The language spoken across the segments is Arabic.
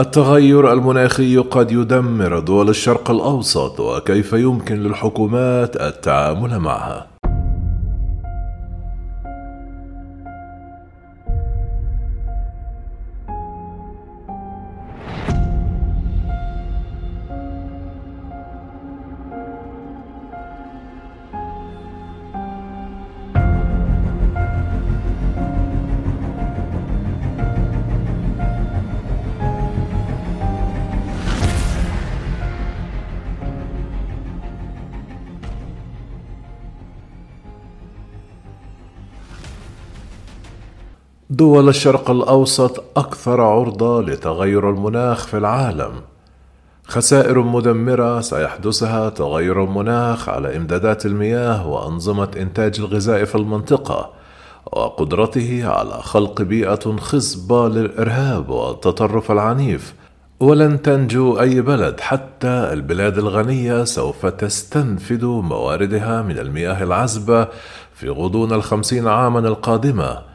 التغير المناخي قد يدمر دول الشرق الأوسط وكيف يمكن للحكومات التعامل معها؟ دول الشرق الأوسط أكثر عرضة لتغير المناخ في العالم. خسائر مدمرة سيحدثها تغير المناخ على إمدادات المياه وأنظمة إنتاج الغذاء في المنطقة وقدرته على خلق بيئة خصبة للإرهاب والتطرف العنيف. ولن تنجو أي بلد حتى البلاد الغنية سوف تستنفد مواردها من المياه العذبة في غضون الخمسين عاما القادمة.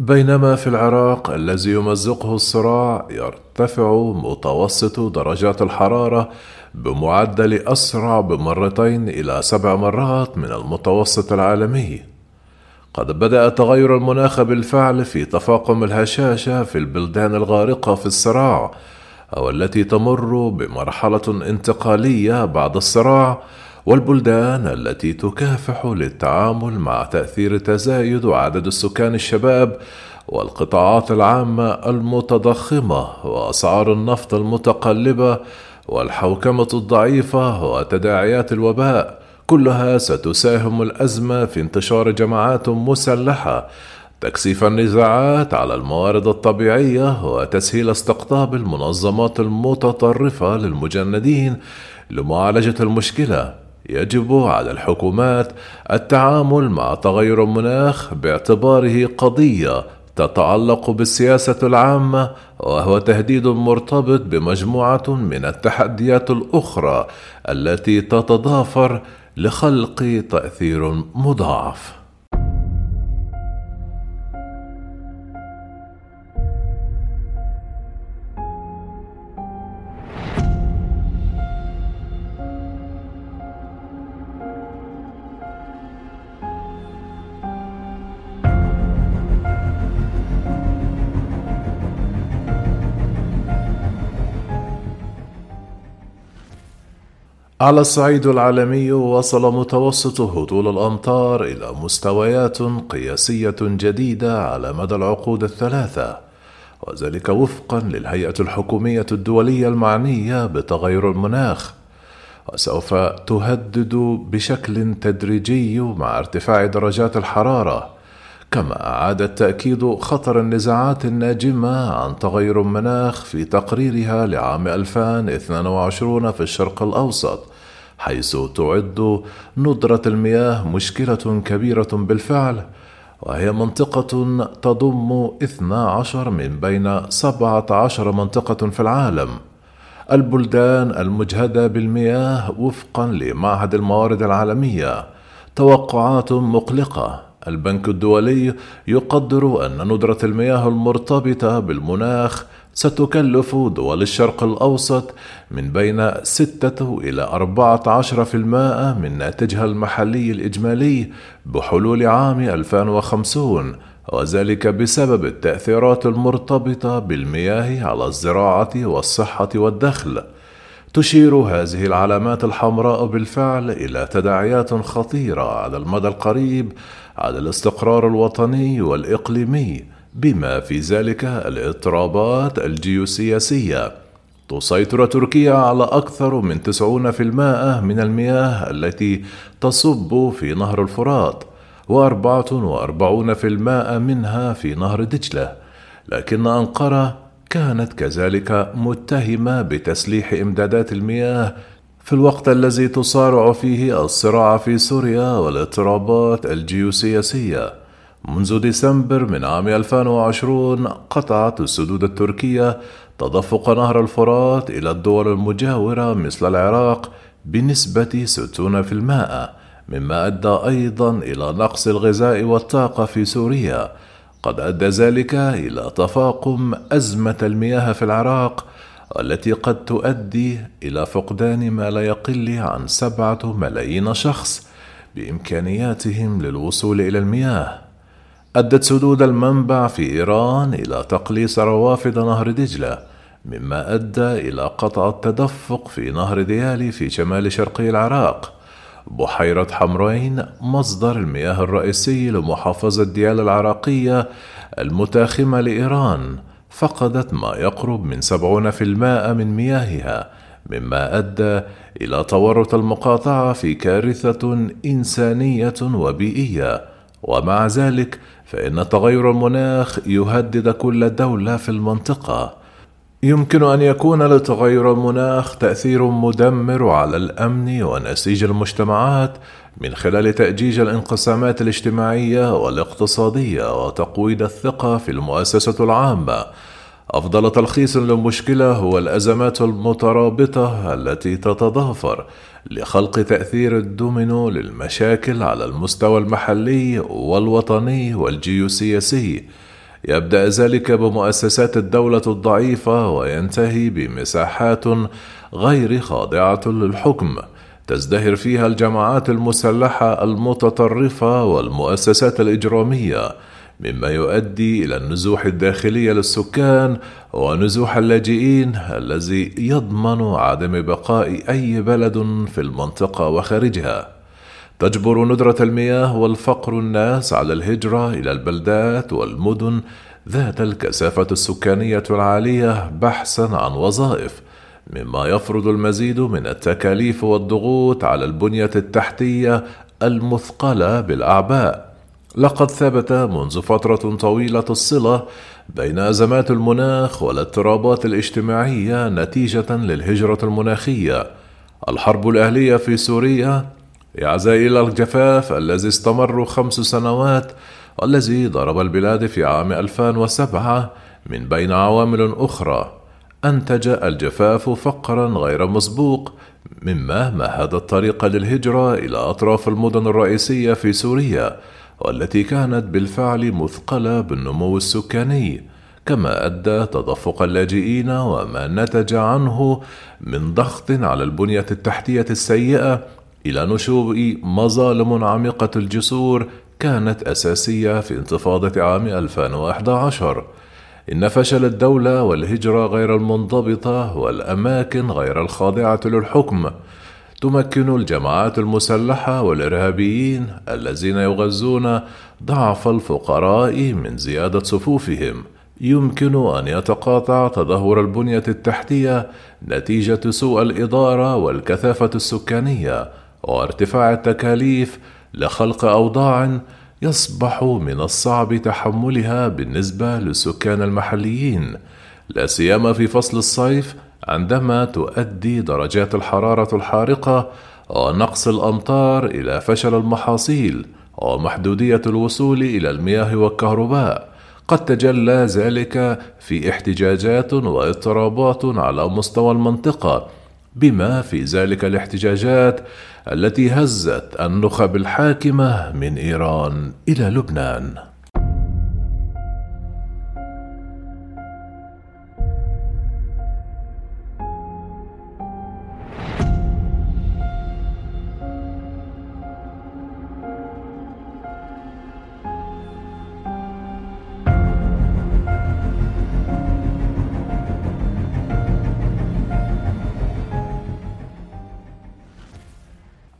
بينما في العراق الذي يمزقه الصراع يرتفع متوسط درجات الحرارة بمعدل أسرع بمرتين إلى سبع مرات من المتوسط العالمي. قد بدأ تغير المناخ بالفعل في تفاقم الهشاشة في البلدان الغارقة في الصراع أو التي تمر بمرحلة انتقالية بعد الصراع والبلدان التي تكافح للتعامل مع تأثير تزايد عدد السكان الشباب والقطاعات العامة المتضخمة وأسعار النفط المتقلبة والحوكمة الضعيفة وتداعيات الوباء كلها ستساهم الأزمة في انتشار جماعات مسلحة تكثيف النزاعات على الموارد الطبيعية وتسهيل استقطاب المنظمات المتطرفة للمجندين لمعالجة المشكلة. يجب على الحكومات التعامل مع تغير المناخ باعتباره قضية تتعلق بالسياسة العامة وهو تهديد مرتبط بمجموعة من التحديات الأخرى التي تتضافر لخلق تأثير مضاعف. على الصعيد العالمي وصل متوسط هطول الأمطار إلى مستويات قياسية جديدة على مدى العقود الثلاثة وذلك وفقا للهيئة الحكومية الدولية المعنية بتغير المناخ وسوف تهدد بشكل تدريجي مع ارتفاع درجات الحرارة. كما أعاد تأكيد خطر النزاعات الناجمة عن تغير المناخ في تقريرها لعام 2022 في الشرق الأوسط حيث تعد ندرة المياه مشكلة كبيرة بالفعل وهي منطقة تضم 12 من بين 17 منطقة في العالم. البلدان المجهدة بالمياه وفقا لمعهد الموارد العالمية توقعات مقلقة. البنك الدولي يقدر أن ندرة المياه المرتبطة بالمناخ ستكلف دول الشرق الأوسط من بين ستة إلى أربعة عشر في المائة من ناتجها المحلي الإجمالي بحلول عام 2050 وذلك بسبب التأثيرات المرتبطة بالمياه على الزراعة والصحة والدخل. تشير هذه العلامات الحمراء بالفعل إلى تداعيات خطيرة على المدى القريب على الاستقرار الوطني والإقليمي بما في ذلك الإضطرابات الجيوسياسية. تسيطر تركيا على أكثر من 90% من المياه التي تصب في نهر الفرات و44% منها في نهر دجلة. لكن أنقرة كانت كذلك متهمة بتسليح إمدادات المياه في الوقت الذي تصارع فيه الصراع في سوريا والاضطرابات الجيوسياسية منذ ديسمبر من عام 2020 قطعت السدود التركية تدفق نهر الفرات إلى الدول المجاورة مثل العراق بنسبة 60% مما أدى أيضا إلى نقص الغذاء والطاقة في سوريا. قد أدى ذلك إلى تفاقم أزمة المياه في العراق والتي قد تؤدي إلى فقدان ما لا يقل عن سبعة ملايين شخص بإمكانياتهم للوصول إلى المياه. أدت سدود المنبع في إيران إلى تقليص روافد نهر دجلة مما أدى إلى قطع التدفق في نهر ديالي في شمال شرقي العراق. بحيرة حمرين مصدر المياه الرئيسي لمحافظة ديال العراقية المتاخمة لإيران. فقدت ما يقرب من سبعون في المائة من مياهها مما أدى إلى تورط المقاطعة في كارثة إنسانية وبيئية. ومع ذلك فإن تغير المناخ يهدد كل دولة في المنطقة. يمكن أن يكون لتغير المناخ تأثير مدمر على الأمن ونسيج المجتمعات من خلال تأجيج الانقسامات الاجتماعية والاقتصادية وتقويض الثقة في المؤسسة العامة. أفضل تلخيص للمشكلة هو الأزمات المترابطة التي تتضافر لخلق تأثير الدومينو للمشاكل على المستوى المحلي والوطني والجيوسياسي. يبدأ ذلك بمؤسسات الدولة الضعيفة وينتهي بمساحات غير خاضعة للحكم. تزدهر فيها الجماعات المسلحة المتطرفة والمؤسسات الإجرامية مما يؤدي إلى النزوح الداخلي للسكان ونزوح اللاجئين الذي يضمن عدم بقاء أي بلد في المنطقة وخارجها. تجبر ندرة المياه والفقر الناس على الهجرة إلى البلدات والمدن ذات الكثافة السكانية العالية بحثا عن وظائف مما يفرض المزيد من التكاليف والضغوط على البنية التحتية المثقلة بالأعباء لقد ثبت منذ فترة طويلة الصلة بين أزمات المناخ والاضطرابات الاجتماعية نتيجة للهجرة المناخية. الحرب الأهلية في سوريا يعزى إلى الجفاف الذي استمر خمس سنوات والذي ضرب البلاد في عام 2007 من بين عوامل أخرى. أنتج الجفاف فقرا غير مسبوق مما مهد الطريق للهجرة إلى أطراف المدن الرئيسية في سوريا والتي كانت بالفعل مثقلة بالنمو السكاني. كما أدى تدفق اللاجئين وما نتج عنه من ضغط على البنية التحتية السيئة إلى نشوء مظالم عميقة الجسور كانت أساسية في انتفاضة عام 2011 إن فشل الدولة والهجرة غير المنضبطة والأماكن غير الخاضعة للحكم تمكن الجماعات المسلحة والإرهابيين الذين يغزون ضعف الفقراء من زيادة صفوفهم. يمكن أن يتقاطع تدهور البنية التحتية نتيجة سوء الإدارة والكثافة السكانية وارتفاع التكاليف لخلق أوضاع يصبح من الصعب تحملها بالنسبة للسكان المحليين. لا سيما في فصل الصيف عندما تؤدي درجات الحرارة الحارقة ونقص الأمطار إلى فشل المحاصيل ومحدودية الوصول إلى المياه والكهرباء. قد تجلى ذلك في احتجاجات وإضطرابات على مستوى المنطقة. بما في ذلك الاحتجاجات التي هزت النخب الحاكمة من إيران إلى لبنان.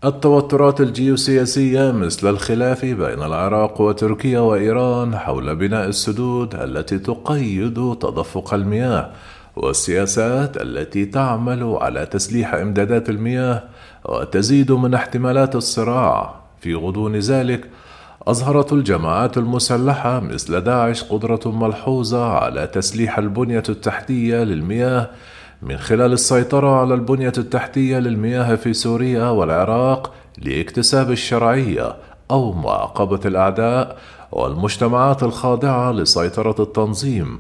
التوترات الجيوسياسية مثل الخلاف بين العراق وتركيا وإيران حول بناء السدود التي تقيد تدفق المياه والسياسات التي تعمل على تسليح إمدادات المياه وتزيد من احتمالات الصراع. في غضون ذلك أظهرت الجماعات المسلحة مثل داعش قدرة ملحوظة على تسليح البنية التحتية للمياه من خلال السيطرة على البنية التحتية للمياه في سوريا والعراق لاكتساب الشرعية أو معاقبة الأعداء والمجتمعات الخاضعة لسيطرة التنظيم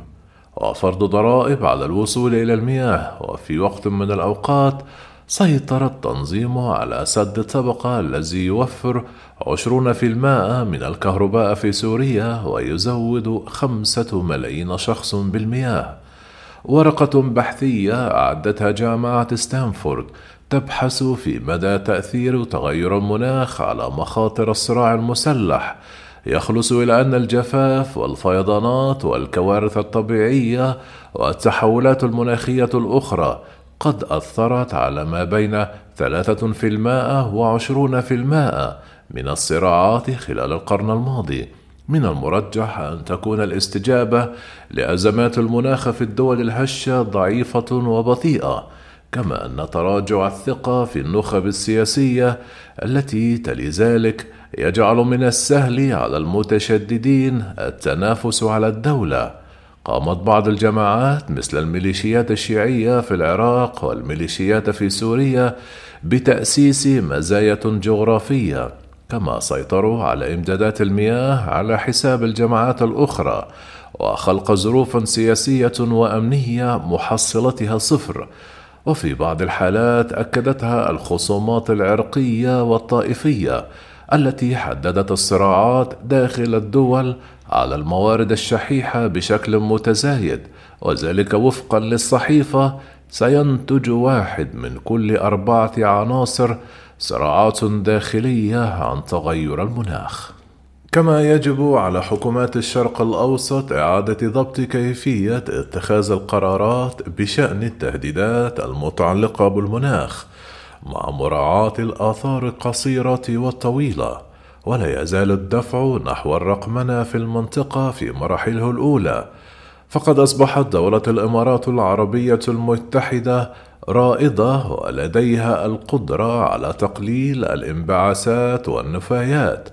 وفرض ضرائب على الوصول إلى المياه وفي وقت من الأوقات سيطر التنظيم على سد الطبقة الذي يوفر عشرون في المائة من الكهرباء في سوريا ويزود خمسة ملايين شخص بالمياه. ورقة بحثية أعدتها جامعة ستانفورد تبحث في مدى تأثير تغير المناخ على مخاطر الصراع المسلح. يخلص إلى أن الجفاف والفيضانات والكوارث الطبيعية والتحولات المناخية الأخرى قد أثرت على ما بين ثلاثة في المائة وعشرون في المائة من الصراعات خلال القرن الماضي. من المرجح أن تكون الاستجابة لأزمات المناخ في الدول الهشة ضعيفة وبطيئة كما أن تراجع الثقة في النخب السياسية التي تلي ذلك يجعل من السهل على المتشددين التنافس على الدولة. قامت بعض الجماعات مثل الميليشيات الشيعية في العراق والميليشيات في سوريا بتأسيس مزايا جغرافية. كما سيطروا على إمدادات المياه على حساب الجماعات الأخرى وخلق ظروف سياسية وأمنية محصلتها صفر. وفي بعض الحالات أكدتها الخصومات العرقية والطائفية التي حددت الصراعات داخل الدول على الموارد الشحيحة بشكل متزايد وذلك وفقا للصحيفة سينتج واحد من كل أربعة عناصر صراعات داخلية عن تغير المناخ. كما يجب على حكومات الشرق الأوسط إعادة ضبط كيفية اتخاذ القرارات بشأن التهديدات المتعلقة بالمناخ مع مراعاة الآثار القصيرة والطويلة ولا يزال الدفع نحو الرقمنة في المنطقة في مراحله الأولى. فقد أصبحت دولة الإمارات العربية المتحدة رائدة ولديها القدرة على تقليل الانبعاثات والنفايات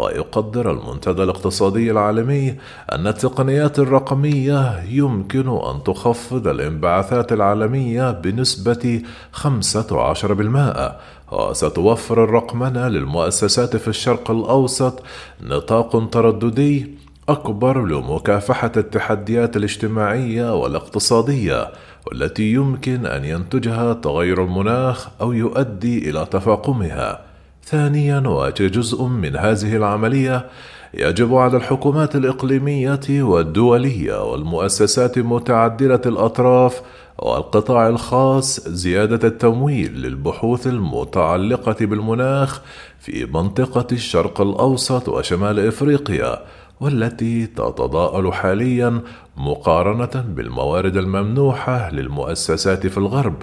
ويقدر المنتدى الاقتصادي العالمي أن التقنيات الرقمية يمكن أن تخفض الانبعاثات العالمية بنسبة 15% وستوفر الرقمنة للمؤسسات في الشرق الأوسط نطاق ترددي أكبر لمكافحة التحديات الاجتماعية والاقتصادية. والتي يمكن أن ينتجها تغير المناخ أو يؤدي إلى تفاقمها. ثانيا وكجزء من هذه العملية يجب على الحكومات الإقليمية والدولية والمؤسسات متعددة الأطراف والقطاع الخاص زيادة التمويل للبحوث المتعلقة بالمناخ في منطقة الشرق الأوسط وشمال إفريقيا والتي تتضاءل حاليا مقارنة بالموارد الممنوحة للمؤسسات في الغرب.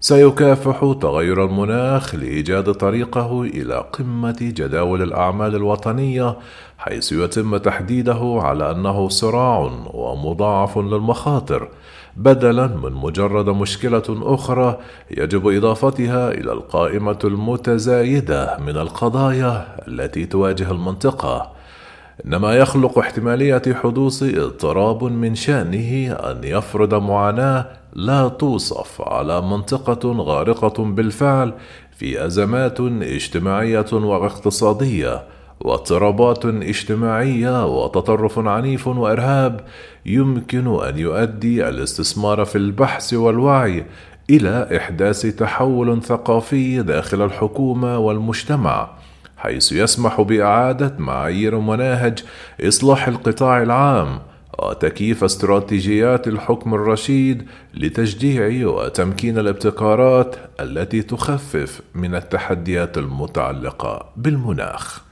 سيكافح تغير المناخ لإيجاد طريقه إلى قمة جداول الأعمال الوطنية حيث يتم تحديده على أنه صراع ومضاعف للمخاطر بدلا من مجرد مشكلة أخرى يجب إضافتها إلى القائمة المتزايدة من القضايا التي تواجه المنطقة. إنما يخلق احتمالية حدوث اضطراب من شأنه أن يفرض معاناة لا توصف على منطقة غارقة بالفعل في أزمات اجتماعية واقتصادية واضطرابات اجتماعية وتطرف عنيف وإرهاب يمكن أن يؤدي الاستثمار في البحث والوعي إلى إحداث تحول ثقافي داخل الحكومة والمجتمع. حيث يسمح بإعادة معايير ومناهج إصلاح القطاع العام وتكييف استراتيجيات الحكم الرشيد لتشجيع وتمكين الابتكارات التي تخفف من التحديات المتعلقة بالمناخ.